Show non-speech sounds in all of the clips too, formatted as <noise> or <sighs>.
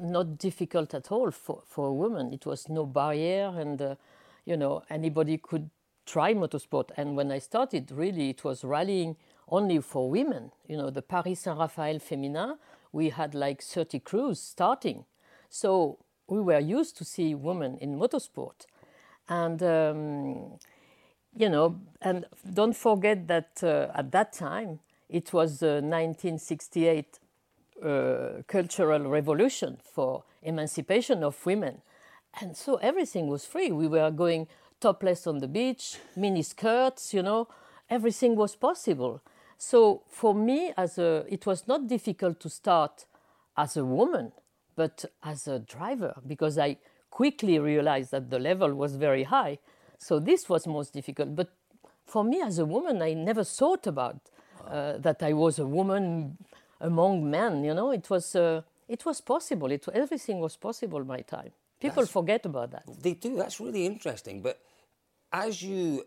not difficult at all for, for a woman. It was no barrier, and uh, you know anybody could try motorsport. And when I started, really, it was rallying only for women. You know, the Paris Saint Raphael Femina, we had like 30 crews starting, so we were used to see women in motorsport, and. Um, you know, and don't forget that uh, at that time it was uh, 1968 uh, cultural revolution for emancipation of women. And so everything was free. We were going topless on the beach, mini skirts, you know, everything was possible. So for me, as a, it was not difficult to start as a woman, but as a driver, because I quickly realized that the level was very high. So this was most difficult. But for me, as a woman, I never thought about uh, that I was a woman among men. You know, it was uh, it was possible. It everything was possible. My time. People That's- forget about that. They do. That's really interesting. But as you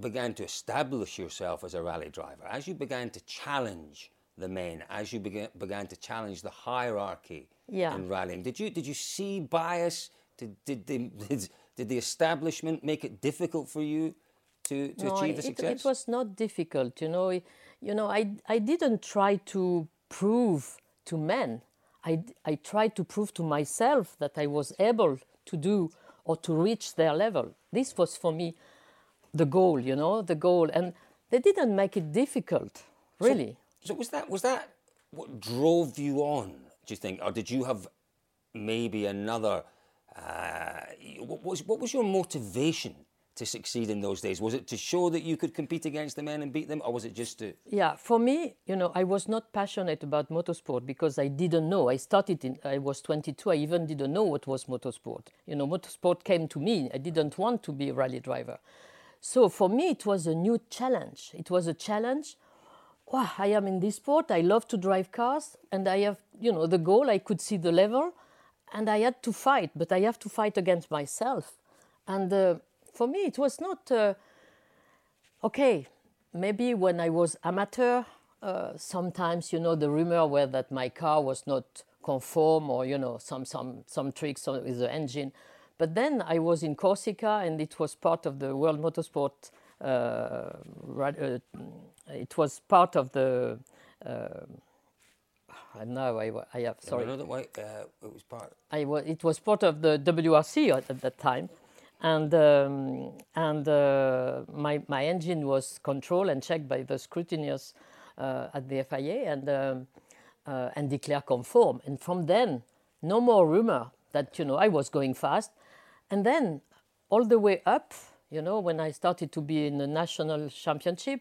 began to establish yourself as a rally driver, as you began to challenge the men, as you began, began to challenge the hierarchy Yeah. in rallying, did you did you see bias? Did did the, did, did the establishment make it difficult for you to, to No, achieve the it, success? it was not difficult. You know, you know, I I didn't try to prove to men. I I tried to prove to myself that I was able to do or to reach their level. This was for me the goal. You know, the goal, and they didn't make it difficult. Really. So was that was that what drove you on? Do you think, or did you have maybe another? Uh, what was what was your motivation to succeed in those days? Was it to show that you could compete against the men and beat them, or was it just to? Yeah, for me, you know, I was not passionate about motorsport because I didn't know. I started in, I was 22. I even didn't know what was motorsport. You know, motorsport came to me. I didn't want to be a rally driver. So for me, it was a new challenge. It was a challenge. Wow, I am in this sport. I love to drive cars, and I have, you know, the goal. I could see the level, and I had to fight. But I have to fight against myself. And uh, for me, it was not. Uh, okay, maybe when I was amateur, uh, sometimes you know the rumor were that my car was not conform or you know some some some tricks with the engine. But then I was in Corsica and it was part of the World Motorsport. Uh, uh, it was part of the. Uh, now I, I have sorry. I know that why, uh, it was part. I was, it was part of the WRC at, at that time, and um, and uh, my my engine was controlled and checked by the scrutineers uh, at the FIA and um, uh, and declared conform. And from then, no more rumor that you know I was going fast, and then all the way up, you know, when I started to be in the national championship,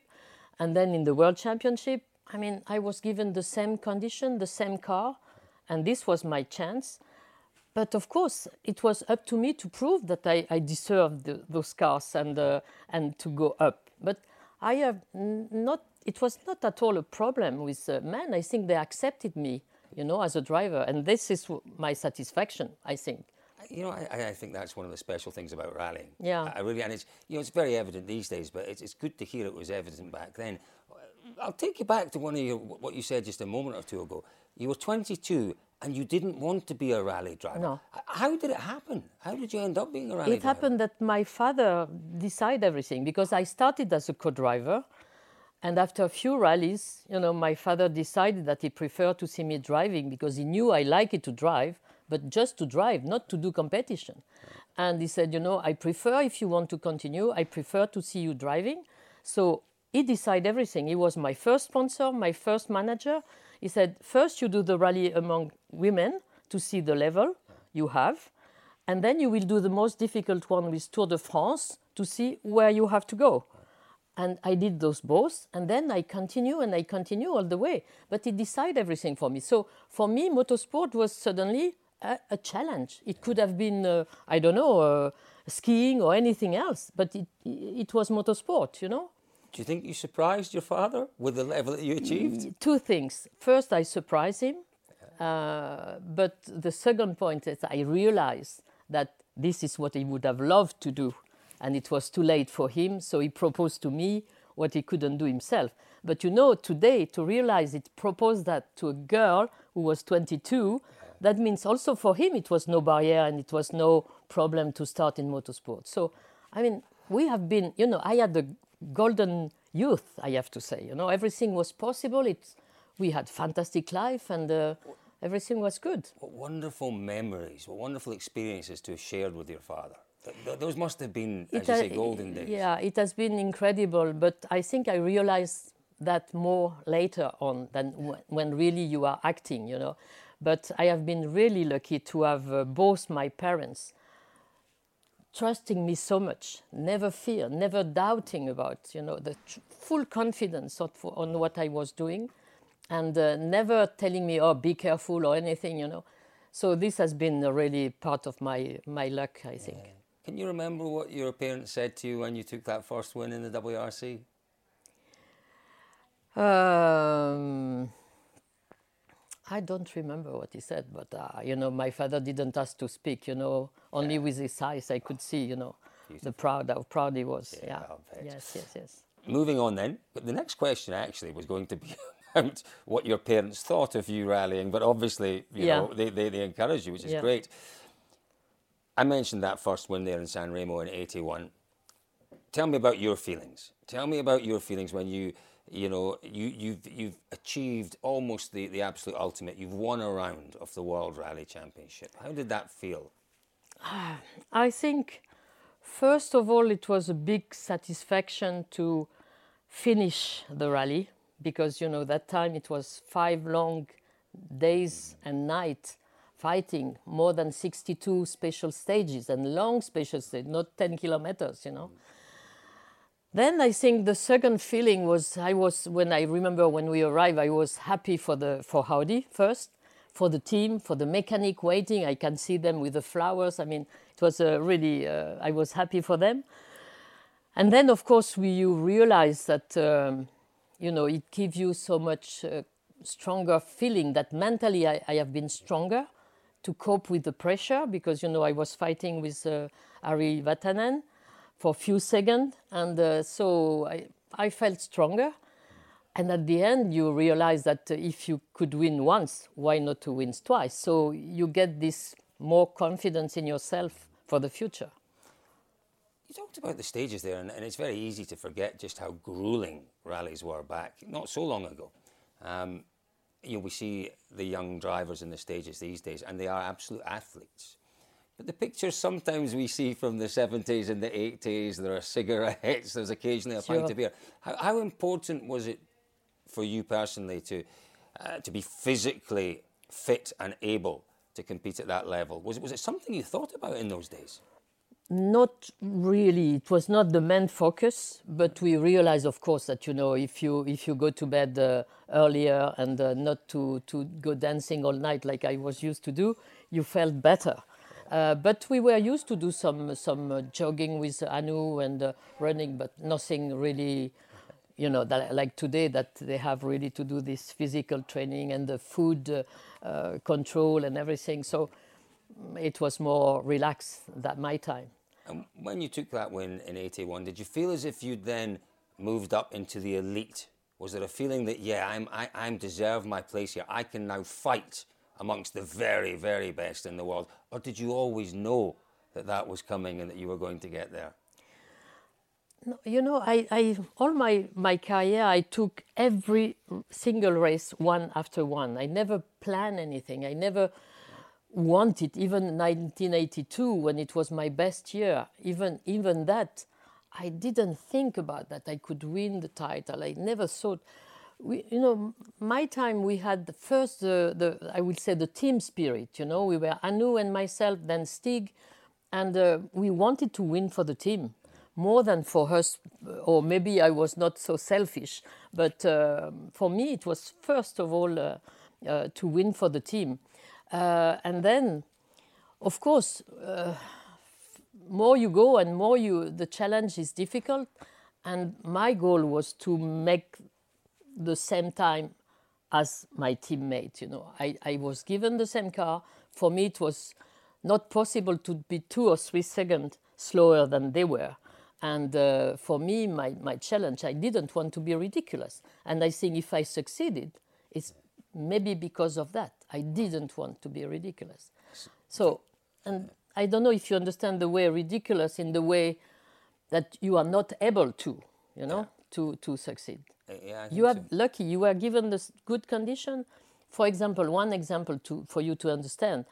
and then in the world championship, I mean, I was given the same condition, the same car, and this was my chance. But of course, it was up to me to prove that I, I deserved the, those cars and uh, and to go up. But I have not. It was not at all a problem with uh, men. I think they accepted me, you know, as a driver, and this is w- my satisfaction. I think. You know, I, I think that's one of the special things about rallying. Yeah. I, I really, and it's you know, it's very evident these days, but it's, it's good to hear it was evident back then. I'll take you back to one of your what you said just a moment or two ago. You were 22 and you didn't want to be a rally driver. No. How did it happen? How did you end up being a rally It driver? It happened that my father decided everything because I started as a co-driver, and after a few rallies, you know, my father decided that he preferred to see me driving because he knew I liked to drive, but just to drive, not to do competition. And he said, you know, I prefer if you want to continue, I prefer to see you driving. So he decided everything. He was my first sponsor, my first manager. He said, first you do the rally among women to see the level you have, and then you will do the most difficult one with Tour de France to see where you have to go. And I did those both, and then I continue and I continue all the way. But he decided everything for me. So for me, motorsport was suddenly a, a challenge. It could have been, uh, I don't know, uh, skiing or anything else, but it, it was motorsport, you know? Do you think you surprised your father with the level that you achieved? Mm, two things. First, I surprised him. Uh, but the second point is I realized that this is what he would have loved to do. And it was too late for him. So he proposed to me what he couldn't do himself. But you know, today, to realize it proposed that to a girl who was 22, that means also for him it was no barrier and it was no problem to start in motorsport. So, I mean, we have been, you know, I had the golden youth, I have to say. You know, everything was possible. It's, we had fantastic life and uh, everything was good. What wonderful memories, what wonderful experiences to have shared with your father. Th- those must have been, as It you say, golden days. Yeah, it has been incredible, but I think I realized that more later on than when, when really you are acting, you know. But I have been really lucky to have uh, both my parents trusting me so much, never fear, never doubting about, you know, the tr- full confidence of, on what I was doing, and uh, never telling me, "Oh, be careful" or anything, you know. So this has been really part of my my luck, I think. Can you remember what your parents said to you when you took that first win in the WRC? Um, I don't remember what he said, but uh, you know, my father didn't ask to speak. You know, only with his eyes I could see. You know, the proud how proud he was. Yeah, Yeah. Yes. Yes. Yes. Moving on then, the next question actually was going to be <laughs> about what your parents thought of you rallying, but obviously, you Yeah. know, they, they, they encouraged you, which is Yeah. great. I mentioned that first win there in San Remo in 81. Tell me about your feelings. Tell me about your feelings when you, you know, you, you've, you've achieved almost the, the absolute ultimate. You've won a round of the World Rally Championship. How did that feel? <sighs> I think, first of all, it was a big satisfaction to finish the rally because, you know, that time it was five long days and nights fighting more than 62 special stages and long special stages, not 10 kilometers, you know. Then I think the second feeling was I was when I remember when we arrived I was happy for the for Audi first for the team for the mechanic waiting. I can see them with the flowers. I mean it was really uh, I was happy for them. And then of course we you realize that um, you know it gives you so much uh, stronger feeling that mentally I, I have been stronger to cope with the pressure because you know I was fighting with uh, Ari Vatanen for a few seconds, and uh, so I, I felt stronger. And at the end, you realize that uh, if you could win once, why not to win twice? So you get this more confidence in yourself for the future. You talked about the stages there, and, and it's very easy to forget just how grueling rallies were back not so long ago. Um, you know, we see the young drivers in the stages these days, and they are absolute athletes. But the pictures sometimes we see from the 70s and the 80s, there are cigarettes, <laughs> there's occasionally a pint of beer. How, how important was it for you personally to, uh, to be physically fit and able to compete at that level? Was it, was it something you thought about in those days? Not really. It was not the main focus, but we realized, of course, that you know, if you if you go to bed uh, earlier and uh, not to to go dancing all night like I was used to do, you felt better. Uh, but we were used to do some some uh, jogging with Hannu and uh, running, but nothing really, you know, that, like today that they have really to do this physical training and the food uh, uh, control and everything. So mm, it was more relaxed that my time. And when you took that win in 81, did you feel as if you'd then moved up into the elite? Was there a feeling that, yeah, I'm, I, I'm deserve my place here. I can now fight amongst the very, very best in the world? Or did you always know that that was coming and that you were going to get there? No, you know, I, I all my, my career, I took every single race one after one. I never planned anything. I never wanted, even 1982, when it was my best year, even, even that, I didn't think about that I could win the title. I never thought, we, you know, my time we had the first, the, I would say, the team spirit. You know, we were Hannu and myself, then Stig, and uh, we wanted to win for the team more than for us, or maybe I was not so selfish, but uh, for me it was first of all uh, uh to win for the team. Uh, and then, of course, more you go and more you, the challenge is difficult. And my goal was to make the same time as my teammate. You know, I, I was given the same car. For me, it was not possible to be two or three seconds slower than they were. And uh, for me, my, my challenge, I didn't want to be ridiculous. And I think if I succeeded, it's maybe because of that. I didn't want to be ridiculous. So, and I don't know if you understand the way ridiculous in the way that you are not able to, you know, yeah. to, to succeed. Yeah, you are so. lucky. You were given this good condition. For example, one example to, for you to understand.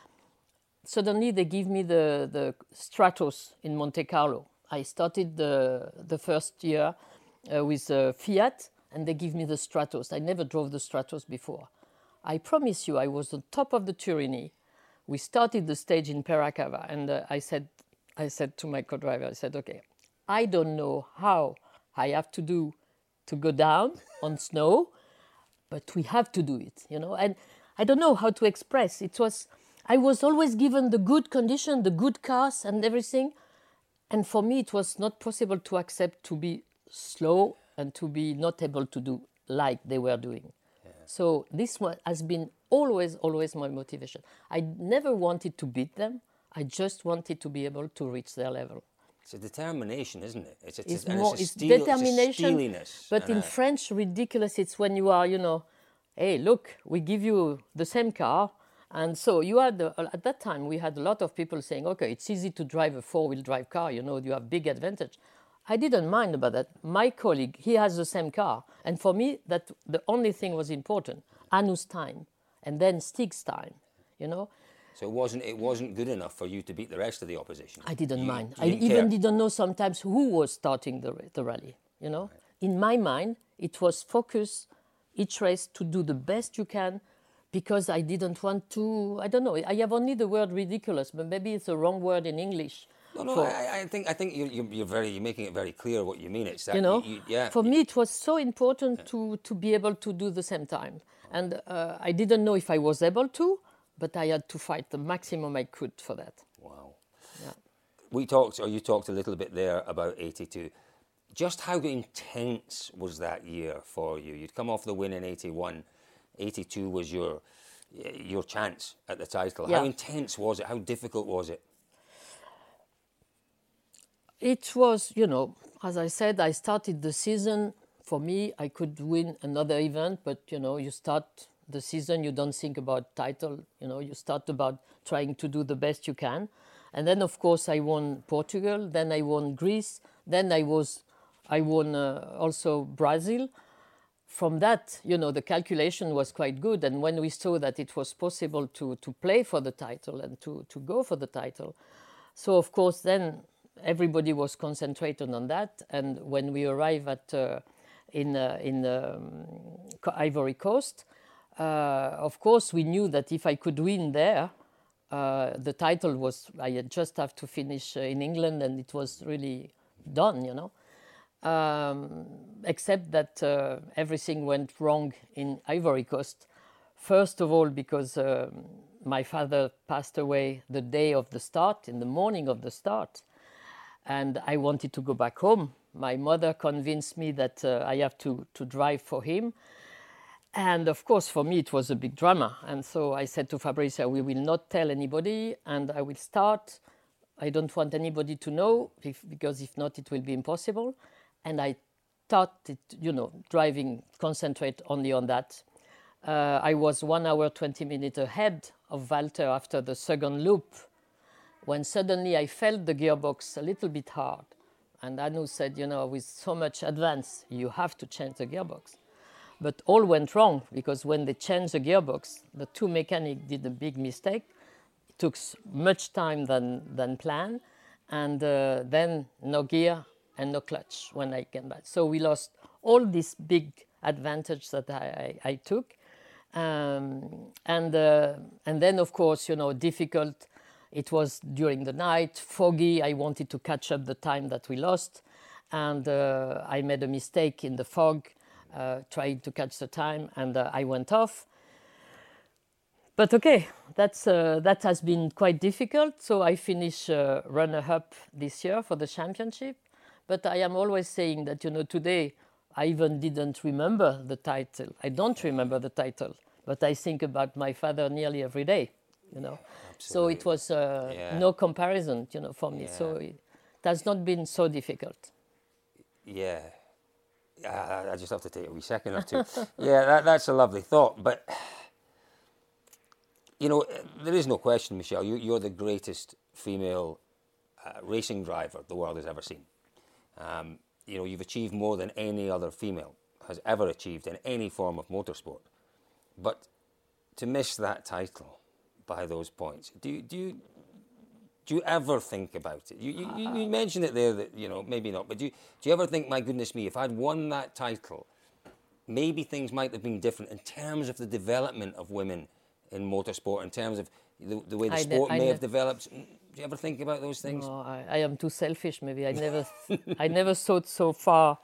Suddenly, they give me the, the Stratos in Monte Carlo. I started the, the first year uh, with uh, Fiat, and they give me the Stratos. I never drove the Stratos before. I promise you, I was on top of the Turini. We started the stage in Peïra-Cava, and uh, I said, I said to my co-driver, I said, okay, I don't know how I have to do to go down on snow, but we have to do it, you know. And I don't know how to express. It was, I was always given the good condition, the good cars, and everything, and for me, it was not possible to accept to be slow and to be not able to do like they were doing. So this one has been always, always my motivation. I never wanted to beat them. I just wanted to be able to reach their level. It's a determination, isn't it? It's, a, it's, more, it's, steel, determination. It's but in a... French, ridiculous. It's when you are, you know, hey, look, we give you the same car, and so you had uh, at that time we had a lot of people saying, okay, it's easy to drive a four-wheel drive car. You know, you have big advantage. I didn't mind about that. My colleague, he has the same car. And for me, that the only thing was important, Hannu's time, and then Stig's time, you know. So it wasn't, it wasn't good enough for you to beat the rest of the opposition? I didn't you, mind. You didn't I even didn't know sometimes who was starting the, the rally, you know. Right. In my mind, it was focus each race to do the best you can because I didn't want to, I don't know, I have only the word ridiculous, but maybe it's a wrong word in English no, no, I, I, think I think you, you're very you're making it very clear what you mean. It's that you know, you, yeah. For me, it was so important yeah. to to be able to do the same time, and uh, I didn't know if I was able to, but I had to fight the maximum I could for that. Wow. Yeah. We talked, or you talked a little bit there about '82. Just how intense was that year for you? You'd come off the win in '81. '82 was your your chance at the title. Yeah. How intense was it? How difficult was it? it was, you know, as I said, I started the season. For me, I could win another event, but you know, you start the season, you don't think about title. You know, you start about trying to do the best you can. And then, of course, I won Portugal. Then I won Greece. Then I was, I won uh, also Brazil. From that, you know, the calculation was quite good. And when we saw that it was possible to to play for the title and to to go for the title, so of course then everybody was concentrated on that. And when we arrived at uh, in uh, in um, Ivory Coast, of course we knew that if I could win there, uh, the title was I just have to finish uh, in England, and it was really done, you know. Um, except that uh, everything went wrong in Ivory Coast. First of all, because um, my father passed away the day of the start, in the morning of the start and I wanted to go back home. My mother convinced me that uh, I have to, to drive for him. And of course, for me, it was a big drama. And so I said to Fabrizia, we will not tell anybody, and I will start. I don't want anybody to know, if, because if not, it will be impossible. And I thought, you know, driving, concentrate only on that. Uh, I was one hour, 20 minutes ahead of Walter after the second loop when suddenly I felt the gearbox a little bit hard. And Hannu said, you know, with so much advance, you have to change the gearbox. But all went wrong because when they changed the gearbox, the two mechanics did a big mistake. It took much time than than planned, and uh, then no gear and no clutch when I came back. So we lost all this big advantage that I, I, I took, um, and uh, and then of course you know difficult. It was during the night, foggy. I wanted to catch up the time that we lost, and uh, I made a mistake in the fog, uh, trying to catch the time, and uh, I went off but okay, that's uh, that has been quite difficult. So I finished uh, runner-up this year for the championship. But I am always saying that you know today I even didn't remember the title. I don't remember the title, but I think about my father nearly every day. You know, so it was uh, Yeah. no comparison. You know, for me. So it has not been so difficult. Yeah. Yeah, I- just have to take a wee second or two. <laughs> yeah, that, that's a lovely thought. But, you know, there is no question, Michelle, you, you're the greatest female uh, racing driver the world has ever seen. Um, you know, you've achieved more than any other female has ever achieved in any form of motorsport. But to miss that title by those points, do you, do you, do you ever think about it? You, you, you- you mentioned it there that, you know, maybe not, but do you, do you ever think, my goodness me, if I'd won that title, maybe things might have been different in terms of the development of women in motorsport, in terms of the, the way the I sport I may ne- have developed? Do you ever think about those things? No, I, I am too selfish. Maybe I <laughs> never, I never thought so far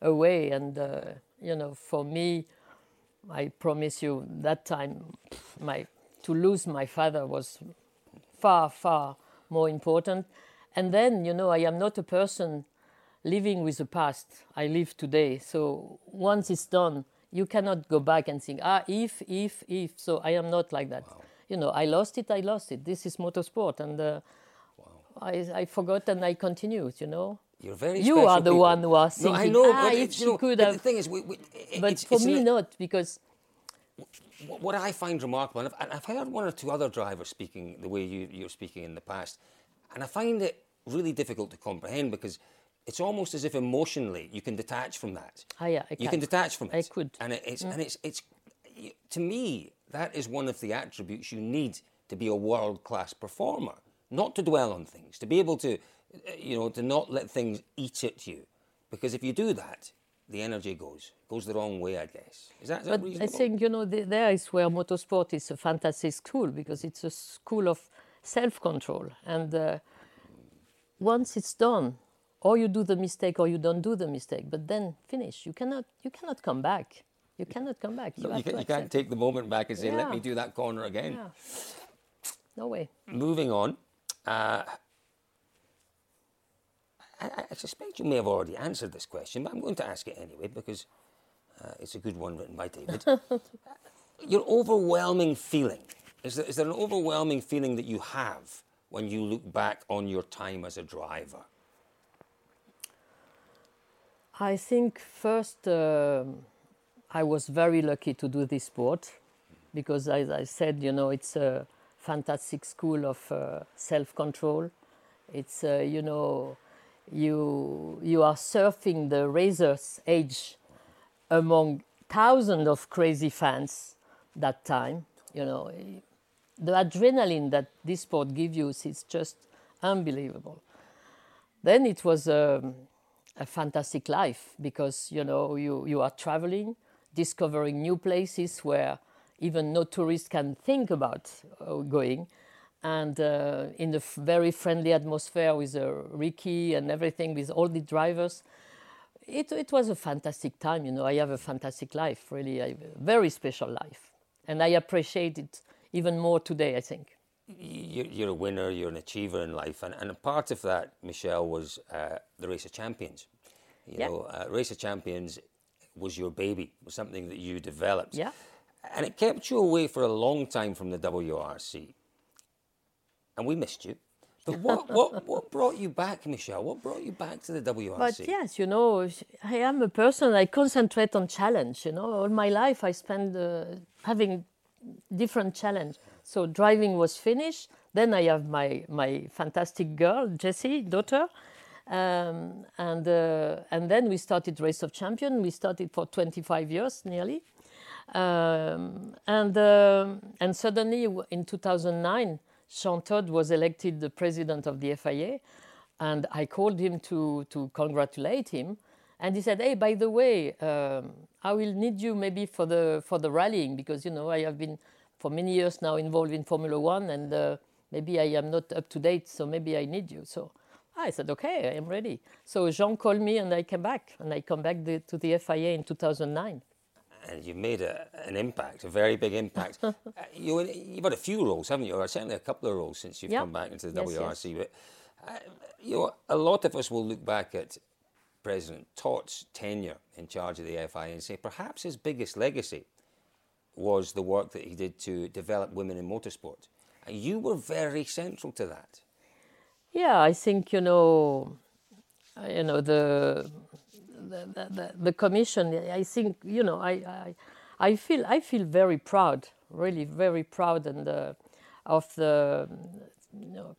away. And uh, you know, for me, I promise you, that time, my to lose my father was far, far more important. And then, you know, I am not a person living with the past. I live today. So once it's done, you cannot go back and think, ah, if, if, if. So I am not like that. You know, I lost it, I lost it. This is motorsport. And uh, I, I forgot and I continued, you know. You're very You are the people. one who are No, thinking, I know, ah, but if you know, could but have. The thing is, we, we, But it's, for me, not, because what I find remarkable, and I've, and I've heard one or two other drivers speaking the way you, you're speaking in the past, and I find it really difficult to comprehend because it's almost as if emotionally you can detach from that. Ah, yeah, I can. you can detach from it. I could. and it, it's and it's it's to me that is one of the attributes you need to be a world class performer. Not to dwell on things, to be able to, you know, to not let things eat at you, because if you do that, the energy goes goes the wrong way. I guess is that, is that But I think you know the, there is where motorsport is a fantastic school because it's a school of self-control, and uh, once it's done, or you do the mistake or you don't do the mistake, but then finish. You cannot you cannot come back. You cannot come back. You, have you, can, you can't take the moment back and say, let me do that corner again. Yeah. No way. Moving on, uh, I, I suspect you may have already answered this question, but I'm going to ask it anyway because uh, it's a good one written by David. <laughs> Your overwhelming feeling is there, is there an overwhelming feeling that you have when you look back on your time as a driver? I think first um I was very lucky to do this sport because, as I said, you know, it's a fantastic school of uh, self-control. It's uh, you know, you you are surfing the razor's edge among thousands of crazy fans that time. You know, the adrenaline that this sport gives you is just unbelievable. Then it was um, a fantastic life because you know you, you are traveling, discovering new places where even no tourist can think about uh, going, and uh, in a f- very friendly atmosphere with uh, Ricky and everything with all the drivers. It, it was a fantastic time, you know. I have a fantastic life, really, a very special life, and I appreciate it even more today. I think. you're, you're a winner, you're an achiever in life, and, and a part of that, Michelle, was uh, the Race of Champions. You Yeah. know, uh, Race of Champions was your baby, was something that you developed. Yeah. And it kept you away for a long time from the WRC. And we missed you. But <laughs> what, what, what brought you back, Michelle? What brought you back to the WRC? But yes, you know, I am a person. I concentrate on challenge. You know, all my life I spend uh, having different challenge. So driving was finished. Then I have my my fantastic girl, Jessie, daughter, um, and uh, and then we started Race of Champion. We started for 25 years nearly, um, and um and suddenly in 2009 Jean Todt was elected the president of the FIA, and I called him to, to congratulate him. And he said, "Hey, by the way, um, I will need you maybe for the for the rallying because you know I have been for many years now involved in Formula One, and uh, maybe I am not up to date, so maybe I need you." So I said, "Okay, I am ready." So Jean called me, and I came back, and I come back the, to the FIA in 2009 and you've made a, an impact, a very big impact. <laughs> uh, you, have had a few roles, haven't you? Or certainly a couple of roles since you've come back into the yes, WRC. Yes. But uh, you know, a lot of us will look back at President Todt's tenure in charge of the FIA and say perhaps his biggest legacy was the work that he did to develop women in motorsport. And you were very central to that. Yeah, I think you know, you know the the, the, the, commission, I think, you know, I, I, I, feel, I feel very proud, really very proud and uh, of the, you know,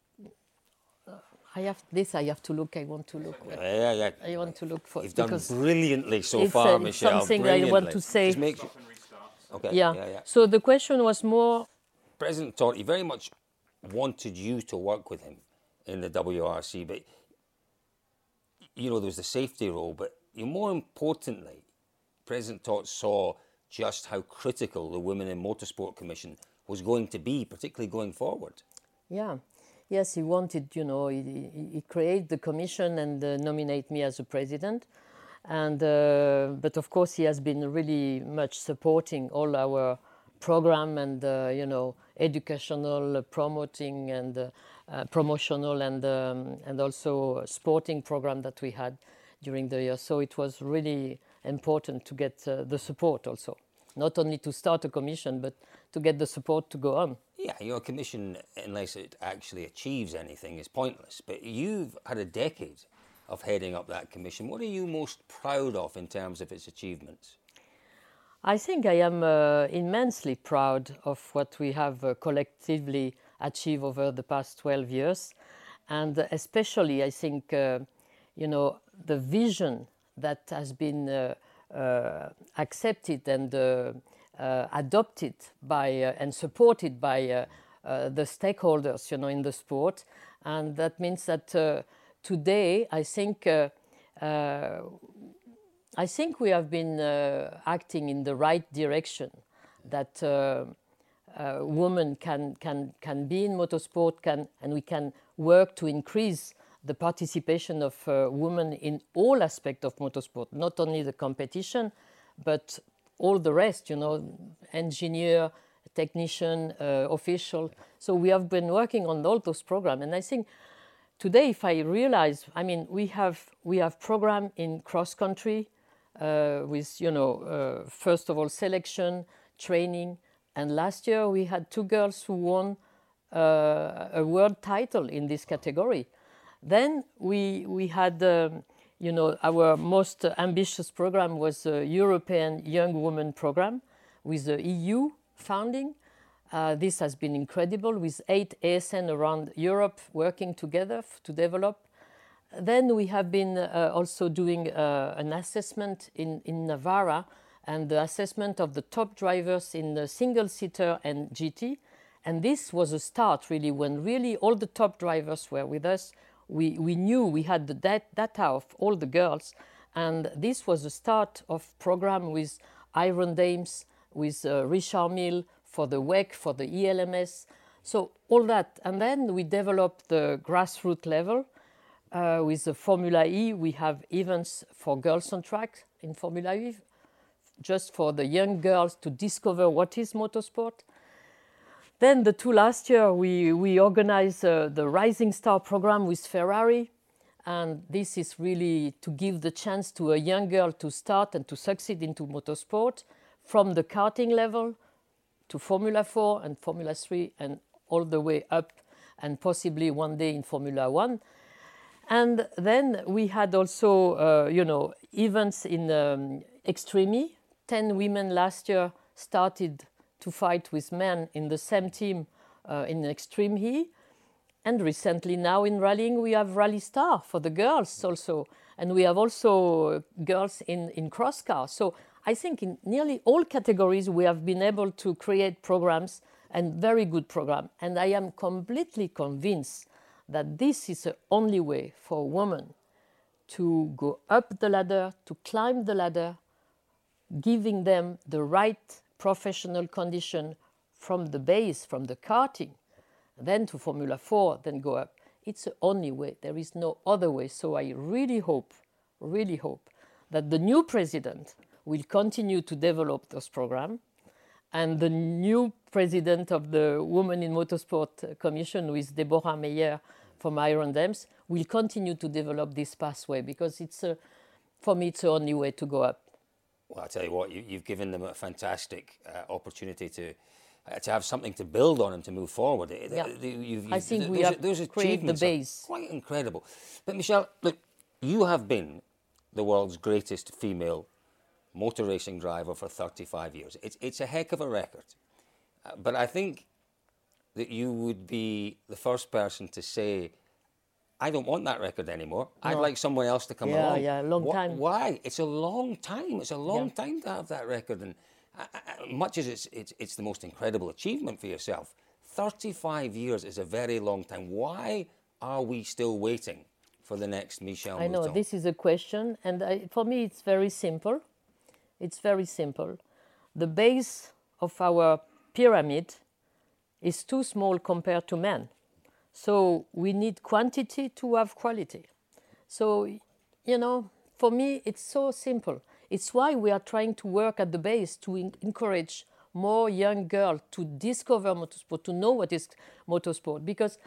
I have this. I have to look. I want to look. Yeah, yeah. I want to look for. You've done brilliantly so far, uh, Michelle. Something I want to say. Make... Okay. Yeah. yeah. yeah. So the question was more. President Todt, very much wanted you to work with him in the WRC, but you know there was the safety role, but more importantly, President Todt saw just how critical the Women in Motorsport Commission was going to be, particularly going forward. Yeah. Yes, he wanted, you know, he, he created the commission and uh, nominate me as a president. And, uh, but of course, he has been really much supporting all our program and, uh, you know, educational, uh, promoting and uh, uh, promotional and, um, and also sporting program that we had during the year. So it was really important to get uh, the support also, not only to start a commission, but to get the support to go on. Yeah, your commission, unless it actually achieves anything, is pointless. But you've had a decade of heading up that commission. What are you most proud of in terms of its achievements? I think I am uh, immensely proud of what we have uh, collectively achieved over the past 12 years. And especially, I think, uh, you know, the vision that has been uh, uh, accepted and uh, adopted by and supported by the stakeholders, you know, in the sport, and that means that today I think. I think we have been uh, acting in the right direction. That uh, uh, women can can can be in motorsport, can and we can work to increase the participation of uh, women in all aspects of motorsport, not only the competition, but all the rest, you know, engineer, technician, uh, official. So we have been working on all those programs. And I think today, if I realize, I mean, we have, we have program in cross country uh, with, you know, uh, first of all, selection, training. And last year we had two girls who won uh, a world title in this category. Then we, we had, um, you know, our most ambitious program was the European Young Women Program with the EU funding. Uh, this has been incredible with eight ASN around Europe working together to develop. Then we have been uh, also doing uh, an assessment in, in Navarra and the assessment of the top drivers in the single seater and GT. And this was a start really when really all the top drivers were with us we, we knew we had the data of all the girls, and this was the start of program with Iron Dames, with uh, Richard Mille for the WEC, for the ELMS, so all that. And then we developed the grassroots level. Uh, with the Formula E, we have events for girls on track in Formula E, just for the young girls to discover what is motorsport. Then the two last year, we, we organized uh, the Rising Star program with Ferrari. And this is really to give the chance to a young girl to start and to succeed into motorsport from the karting level to Formula 4 and Formula 3 and all the way up and possibly one day in Formula 1. And then we had also, uh, you know, events in um, Extreme. 10 women last year started to fight with men in the same team uh, in Extreme E. And recently, now in rallying, we have Rally Star for the girls also. And we have also girls in, in cross car. So I think in nearly all categories, we have been able to create programs and very good program. And I am completely convinced that this is the only way for a woman to go up the ladder, to climb the ladder, giving them the right professional condition from the base, from the karting, then to Formula 4, then go up. It's the only way. There is no other way. So I really hope, really hope that the new president will continue to develop this program. And the new president of the Women in Motorsport Commission, who is Deborah Mayer from Iron Dames, will continue to develop this pathway because it's a, for me, it's the only way to go up. Well, I tell you what, you, have given them a fantastic uh, opportunity to uh, to have something to build on and to move forward. Yeah. You've, you've, I think we have those created the base. Quite incredible. But Michelle, look, you have been the world's greatest female motor racing driver for 35 years. It's, it's a heck of a record. Uh, but I think that you would be the first person to say, I don't want that record anymore. No. I'd like someone else to come yeah, along. Yeah, yeah, long Wh- time. Why? It's a long time. It's a long yeah. time to have that record. And uh, uh, much as it's, it's, it's the most incredible achievement for yourself, 35 years is a very long time. Why are we still waiting for the next Michel I know, this is a question. And I, for me, it's very simple. It's very simple. The base of our pyramid is too small compared to men. So we need quantity to have quality. So, you know, for me, it's so simple. It's why we are trying to work at the base to encourage more young girls to discover motorsport, to know what is motorsport. Because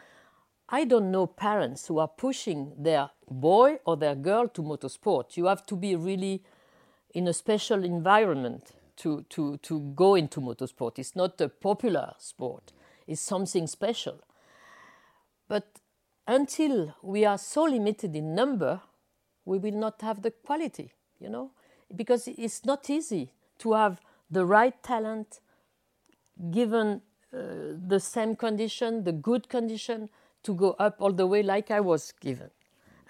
I don't know parents who are pushing their boy or their girl to motorsport. You have to be really in a special environment to, to, to go into motorsport. It's not a popular sport, it's something special. But until we are so limited in number, we will not have the quality, you know, because it's not easy to have the right talent given uh, the same condition, the good condition to go up all the way like I was given.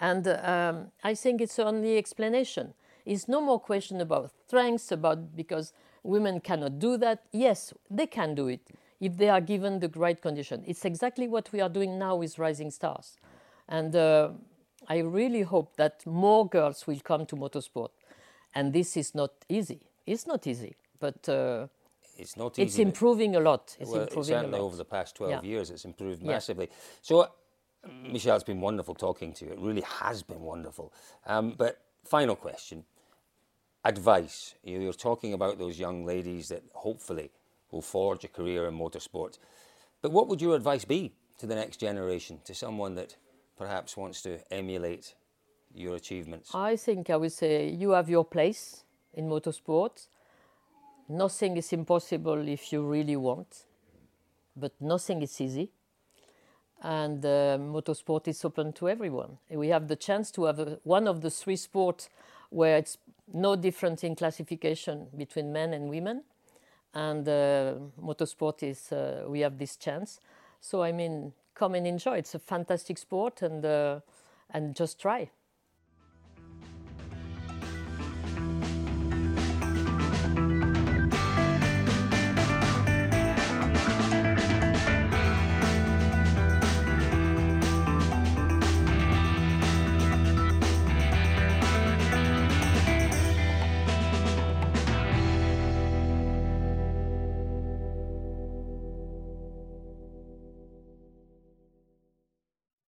And um, I think it's only explanation. It's no more question about strengths, about because women cannot do that. Yes, they can do it if they are given the right condition. It's exactly what we are doing now with Rising Stars. And uh, I really hope that more girls will come to motorsport. And this is not easy. It's not easy, but uh, it's not easy. It's improving a lot. It's well, improving certainly over the past 12 yeah. years, it's improved massively. Yeah. So, Michelle, it's been wonderful talking to you. It really has been wonderful. Um, but final question advice. You're talking about those young ladies that hopefully will forge a career in motorsport. But what would your advice be to the next generation, to someone that perhaps wants to emulate your achievements? I think I would say you have your place in motorsport. Nothing is impossible if you really want, but nothing is easy. And uh, motorsport is open to everyone. We have the chance to have a, one of the three sports where it's no difference in classification between men and women. And motorsport is, uh, we have this chance. So, I mean, come and enjoy. It's a fantastic sport and, uh, and just try.